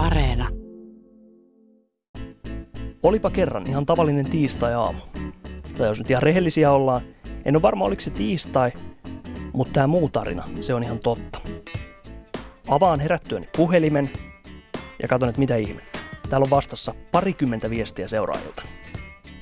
Areena. Olipa kerran ihan tavallinen tiistai-aamu. Tai jos nyt ihan rehellisiä ollaan, en ole varma oliko se tiistai, mutta tämä muu tarina, se on ihan totta. Avaan herättyäni puhelimen ja katson, että mitä ihme. Täällä on vastassa parikymmentä viestiä seuraajilta.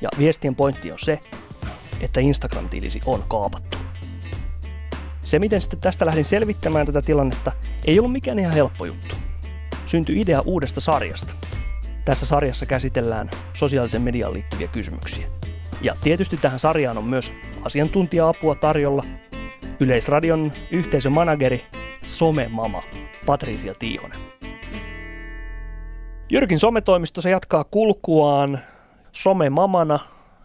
Ja viestien pointti on se, että Instagram-tilisi on kaapattu. Se, miten sitten tästä lähdin selvittämään tätä tilannetta, ei ollut mikään ihan helppo juttu. Syntyi idea uudesta sarjasta. Tässä sarjassa käsitellään sosiaalisen median liittyviä kysymyksiä. Ja tietysti tähän sarjaan on myös asiantuntija-apua tarjolla. Yleisradion yhteisömanageri, somemama Patricia Tiihonen. Jyrkin sometoimisto se jatkaa kulkuaan somemamana,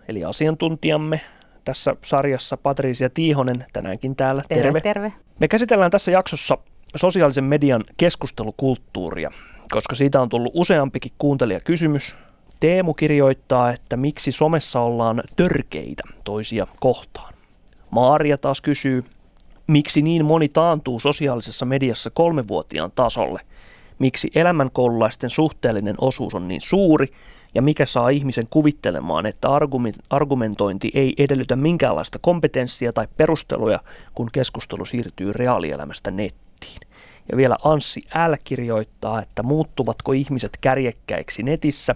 eli asiantuntijamme tässä sarjassa Patricia Tiihonen tänäänkin täällä. Terve, terve. terve. Me käsitellään tässä jaksossa sosiaalisen median keskustelukulttuuria, koska siitä on tullut useampikin kuuntelijakysymys. Teemu kirjoittaa, että miksi somessa ollaan törkeitä toisia kohtaan. Maaria taas kysyy, miksi niin moni taantuu sosiaalisessa mediassa kolmevuotiaan tasolle? Miksi elämänkoululaisten suhteellinen osuus on niin suuri ja mikä saa ihmisen kuvittelemaan, että argumentointi ei edellytä minkäänlaista kompetenssia tai perusteluja, kun keskustelu siirtyy reaalielämästä nettiin. Ja vielä Anssi L. kirjoittaa, että muuttuvatko ihmiset kärjekkäiksi netissä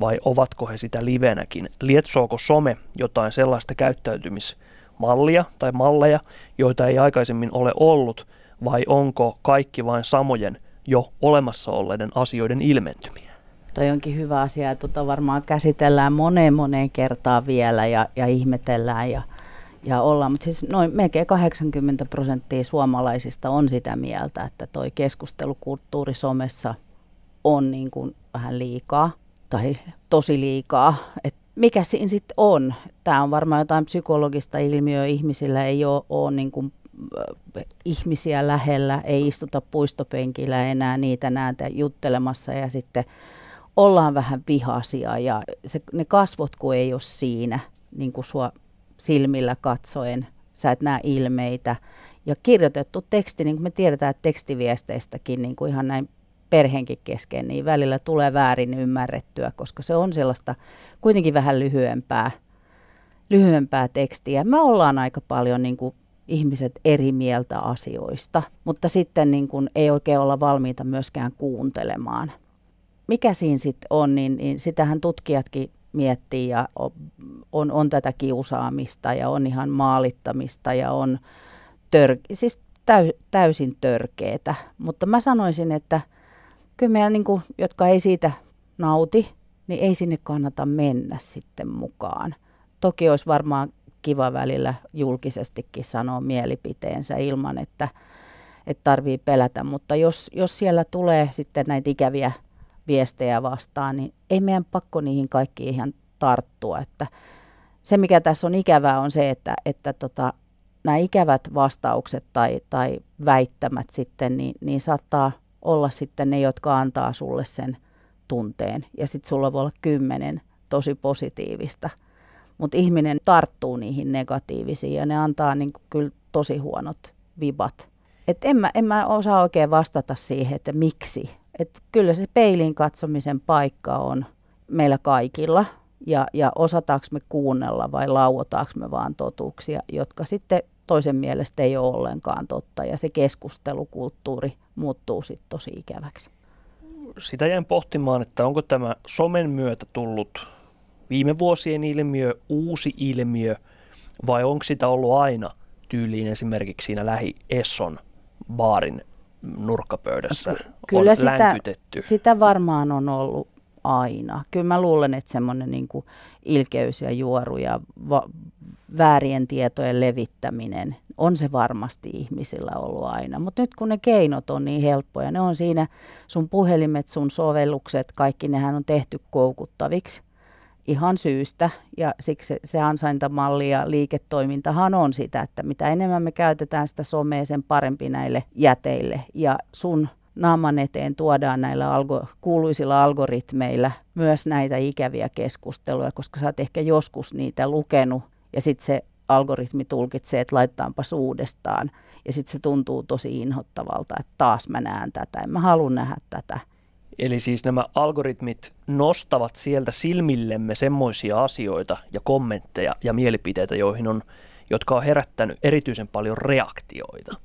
vai ovatko he sitä livenäkin? Lietsooko some jotain sellaista käyttäytymismallia tai malleja, joita ei aikaisemmin ole ollut, vai onko kaikki vain samojen jo olemassa olleiden asioiden ilmentymiä? Toi onkin hyvä asia ja tota varmaan käsitellään moneen moneen kertaan vielä ja, ja ihmetellään ja, ja ollaan. Mutta siis noin melkein 80 prosenttia suomalaisista on sitä mieltä, että toi keskustelukulttuuri somessa on niin kuin vähän liikaa tai tosi liikaa. Et mikä siinä sitten on? Tämä on varmaan jotain psykologista ilmiöä. Ihmisillä ei ole, ole niin kuin ihmisiä lähellä, ei istuta puistopenkillä enää niitä näitä juttelemassa ja sitten ollaan vähän vihasia ja se, ne kasvot kun ei ole siinä niin kuin sua silmillä katsoen, sä et näe ilmeitä. Ja kirjoitettu teksti, niin kuin me tiedetään että tekstiviesteistäkin niin kuin ihan näin perheenkin kesken, niin välillä tulee väärin ymmärrettyä, koska se on sellaista kuitenkin vähän lyhyempää, lyhyempää tekstiä. Me ollaan aika paljon niin kuin ihmiset eri mieltä asioista, mutta sitten niin kuin ei oikein olla valmiita myöskään kuuntelemaan mikä siinä sitten on, niin, niin sitähän tutkijatkin miettii ja on, on tätä kiusaamista ja on ihan maalittamista ja on tör, siis täy, täysin törkeetä. Mutta mä sanoisin, että kyllä meidän, niin kuin, jotka ei siitä nauti, niin ei sinne kannata mennä sitten mukaan. Toki olisi varmaan kiva välillä julkisestikin sanoa mielipiteensä ilman, että, että tarvii pelätä, mutta jos, jos siellä tulee sitten näitä ikäviä viestejä vastaan, niin ei meidän pakko niihin kaikkiin ihan tarttua. Että se, mikä tässä on ikävää, on se, että, että tota, nämä ikävät vastaukset tai, tai väittämät sitten, niin, niin saattaa olla sitten ne, jotka antaa sulle sen tunteen. Ja sitten sulla voi olla kymmenen tosi positiivista. Mutta ihminen tarttuu niihin negatiivisiin ja ne antaa niin kyllä tosi huonot vibat. Et en, mä, en mä osaa oikein vastata siihen, että miksi että kyllä se peilin katsomisen paikka on meillä kaikilla. Ja, ja osataanko me kuunnella vai lauotaanko me vaan totuuksia, jotka sitten toisen mielestä ei ole ollenkaan totta. Ja se keskustelukulttuuri muuttuu sitten tosi ikäväksi. Sitä jäin pohtimaan, että onko tämä somen myötä tullut viime vuosien ilmiö, uusi ilmiö vai onko sitä ollut aina tyyliin esimerkiksi siinä lähi-Esson baarin nurkkapöydässä Kyllä on sitä, länkytetty? sitä varmaan on ollut aina. Kyllä mä luulen, että semmoinen niin ilkeys ja juoru ja va- väärien tietojen levittäminen on se varmasti ihmisillä ollut aina. Mutta nyt kun ne keinot on niin helppoja, ne on siinä sun puhelimet, sun sovellukset, kaikki nehän on tehty koukuttaviksi ihan syystä ja siksi se, ansaintamalli ja liiketoimintahan on sitä, että mitä enemmän me käytetään sitä somea, sen parempi näille jäteille ja sun naaman eteen tuodaan näillä algo, kuuluisilla algoritmeilla myös näitä ikäviä keskusteluja, koska sä oot ehkä joskus niitä lukenut ja sitten se algoritmi tulkitsee, että laittaanpas uudestaan. Ja sitten se tuntuu tosi inhottavalta, että taas mä näen tätä, en mä halua nähdä tätä. Eli siis nämä algoritmit nostavat sieltä silmillemme semmoisia asioita ja kommentteja ja mielipiteitä, joihin on jotka on herättänyt erityisen paljon reaktioita.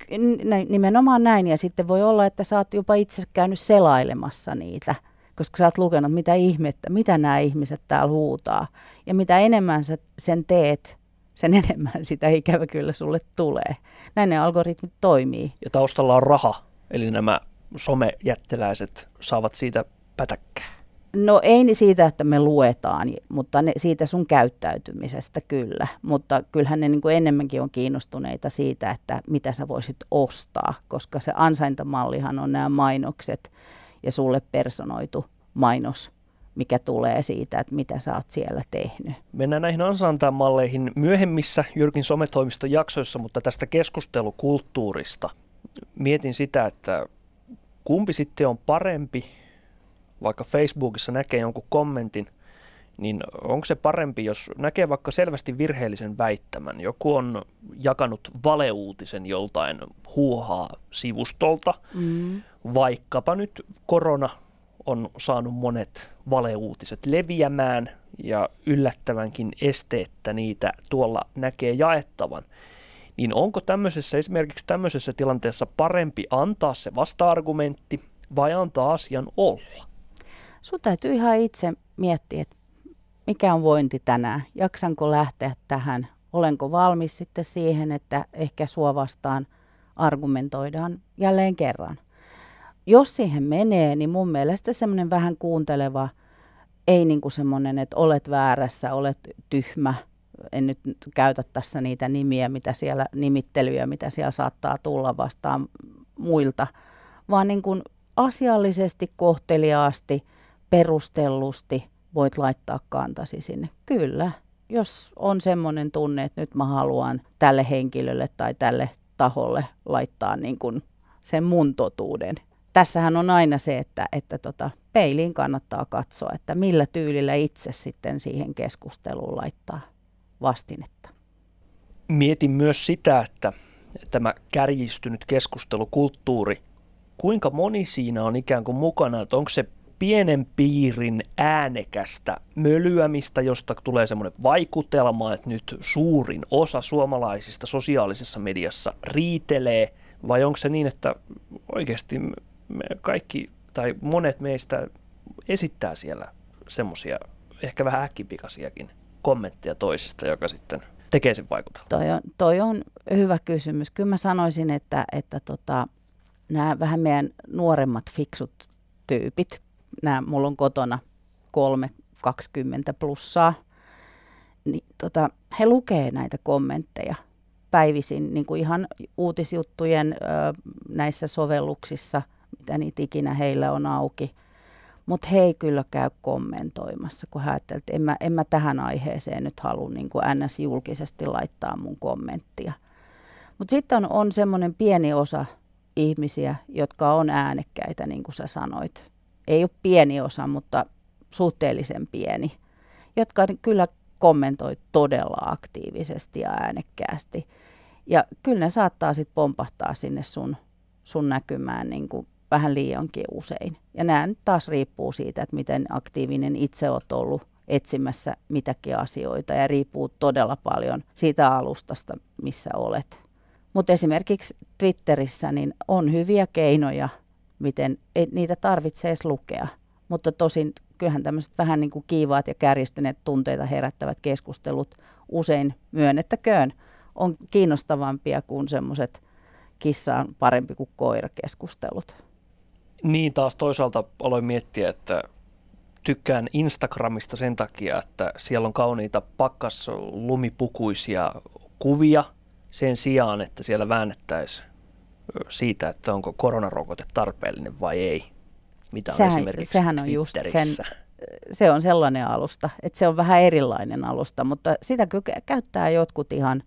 Nimenomaan näin, ja sitten voi olla, että sä oot jopa itse käynyt selailemassa niitä, koska sä oot lukenut, mitä ihmettä, mitä nämä ihmiset täällä huutaa. Ja mitä enemmän sä sen teet, sen enemmän sitä ikävä kyllä sulle tulee. Näin ne algoritmit toimii. Ja taustalla on raha, eli nämä somejättiläiset saavat siitä pätäkkää. No ei siitä, että me luetaan, mutta ne, siitä sun käyttäytymisestä kyllä. Mutta kyllähän ne niin kuin enemmänkin on kiinnostuneita siitä, että mitä sä voisit ostaa, koska se ansaintamallihan on nämä mainokset ja sulle personoitu mainos, mikä tulee siitä, että mitä sä oot siellä tehnyt. Mennään näihin ansaintamalleihin myöhemmissä Jyrkin sometoimiston jaksoissa, mutta tästä keskustelukulttuurista. Mietin sitä, että kumpi sitten on parempi, vaikka Facebookissa näkee jonkun kommentin, niin onko se parempi, jos näkee vaikka selvästi virheellisen väittämän? Joku on jakanut valeuutisen joltain huuhaa sivustolta, mm. vaikkapa nyt korona on saanut monet valeuutiset leviämään ja yllättävänkin esteettä niitä tuolla näkee jaettavan. Niin onko tämmöisessä, esimerkiksi tämmöisessä tilanteessa parempi antaa se vasta-argumentti vai antaa asian olla? Sun täytyy ihan itse miettiä, että mikä on vointi tänään, jaksanko lähteä tähän, olenko valmis sitten siihen, että ehkä sua vastaan argumentoidaan jälleen kerran. Jos siihen menee, niin mun mielestä semmoinen vähän kuunteleva, ei niin kuin semmoinen, että olet väärässä, olet tyhmä, en nyt käytä tässä niitä nimiä, mitä siellä, nimittelyjä, mitä siellä saattaa tulla vastaan muilta, vaan niin kuin asiallisesti, kohteliaasti, perustellusti voit laittaa kantasi sinne. Kyllä, jos on semmoinen tunne, että nyt mä haluan tälle henkilölle tai tälle taholle laittaa niin kuin sen mun totuuden. Tässähän on aina se, että, että tota, peiliin kannattaa katsoa, että millä tyylillä itse sitten siihen keskusteluun laittaa vastinetta. Mietin myös sitä, että tämä kärjistynyt keskustelukulttuuri, kuinka moni siinä on ikään kuin mukana, että onko se pienen piirin äänekästä mölyämistä, josta tulee semmoinen vaikutelma, että nyt suurin osa suomalaisista sosiaalisessa mediassa riitelee, vai onko se niin, että oikeasti me kaikki tai monet meistä esittää siellä semmoisia ehkä vähän äkkipikasiakin kommentteja toisesta, joka sitten tekee sen vaikutelman? Toi on, toi on hyvä kysymys. Kyllä mä sanoisin, että, että tota, nämä vähän meidän nuoremmat fiksut tyypit, nämä, mulla on kotona kolme 20 plussaa, niin tota, he lukee näitä kommentteja päivisin niin kuin ihan uutisjuttujen ö, näissä sovelluksissa, mitä niitä ikinä heillä on auki – mutta he ei kyllä käy kommentoimassa, kun ajattelee, että en mä, en mä tähän aiheeseen nyt halua niin kuin ns. julkisesti laittaa mun kommenttia. Mutta sitten on, on semmoinen pieni osa ihmisiä, jotka on äänekkäitä, niin kuin sä sanoit. Ei ole pieni osa, mutta suhteellisen pieni, jotka kyllä kommentoi todella aktiivisesti ja äänekkäästi. Ja kyllä ne saattaa sitten pompahtaa sinne sun, sun näkymään niin kuin vähän liiankin usein. Ja nämä nyt taas riippuu siitä, että miten aktiivinen itse olet ollut etsimässä mitäkin asioita ja riippuu todella paljon siitä alustasta, missä olet. Mutta esimerkiksi Twitterissä niin on hyviä keinoja, miten ei niitä tarvitsee edes lukea. Mutta tosin kyllähän tämmöiset vähän niin kuin kiivaat ja kärjistyneet tunteita herättävät keskustelut usein myönnettäköön on kiinnostavampia kuin semmoiset kissa on parempi kuin koira keskustelut. Niin taas toisaalta aloin miettiä, että tykkään Instagramista sen takia, että siellä on kauniita pakkaslumipukuisia kuvia sen sijaan, että siellä väännettäisiin siitä, että onko koronarokote tarpeellinen vai ei. Mitä on sehän, esimerkiksi sehän on just sen, se on sellainen alusta, että se on vähän erilainen alusta, mutta sitä käyttää jotkut ihan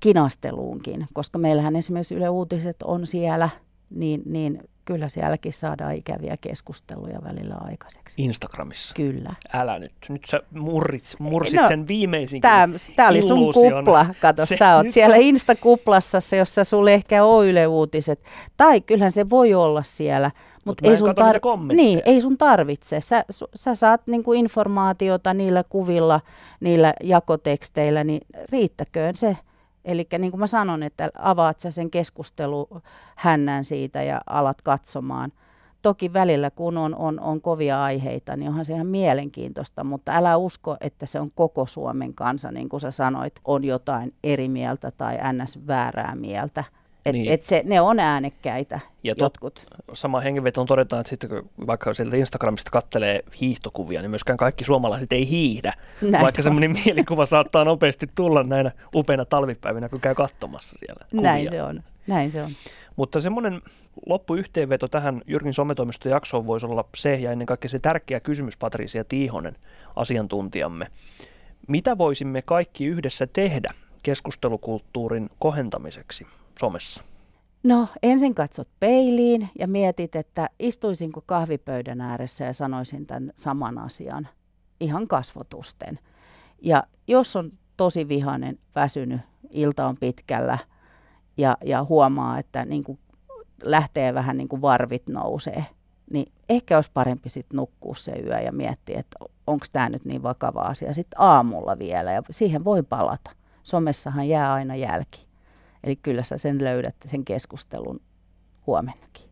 kinasteluunkin, koska meillähän esimerkiksi Yle Uutiset on siellä, niin, niin kyllä sielläkin saadaan ikäviä keskusteluja välillä aikaiseksi. Instagramissa? Kyllä. Älä nyt. Nyt sä murrit, mursit no, sen viimeisin Tämä oli sun kupla. Kato, se, sä oot siellä on... Insta-kuplassa, jossa sulle ehkä on Yle Uutiset. Tai kyllähän se voi olla siellä, Mutta ei, sun tar- niin, ei sun tarvitse. Sä, su, sä saat niinku informaatiota niillä kuvilla, niillä jakoteksteillä, niin riittäköön se. Eli niin kuin mä sanon, että avaat sä sen keskustelu hännän siitä ja alat katsomaan. Toki välillä, kun on, on, on kovia aiheita, niin onhan se ihan mielenkiintoista, mutta älä usko, että se on koko Suomen kansa, niin kuin sä sanoit, on jotain eri mieltä tai ns. väärää mieltä et, niin. et se, ne on äänekkäitä ja tot, jotkut. Sama hengenvetoon todetaan, että sitten kun vaikka sieltä Instagramista kattelee hiihtokuvia, niin myöskään kaikki suomalaiset ei hiihdä. Näin vaikka semmoinen mielikuva saattaa nopeasti tulla näinä upeina talvipäivinä, kun käy katsomassa siellä kuvia. Näin se on. Näin se on. Mutta semmoinen loppuyhteenveto tähän Jyrkin sometoimiston jaksoon voisi olla se, ja ennen kaikkea se tärkeä kysymys Patricia Tiihonen, asiantuntijamme. Mitä voisimme kaikki yhdessä tehdä keskustelukulttuurin kohentamiseksi somessa? No ensin katsot peiliin ja mietit, että istuisinko kahvipöydän ääressä ja sanoisin tämän saman asian ihan kasvotusten. Ja jos on tosi vihainen, väsynyt, ilta on pitkällä ja, ja huomaa, että niin kuin lähtee vähän niin kuin varvit nousee, niin ehkä olisi parempi sitten nukkua se yö ja miettiä, että onko tämä nyt niin vakava asia sitten aamulla vielä ja siihen voi palata. Somessahan jää aina jälki. Eli kyllä sä sen löydät sen keskustelun huomennakin.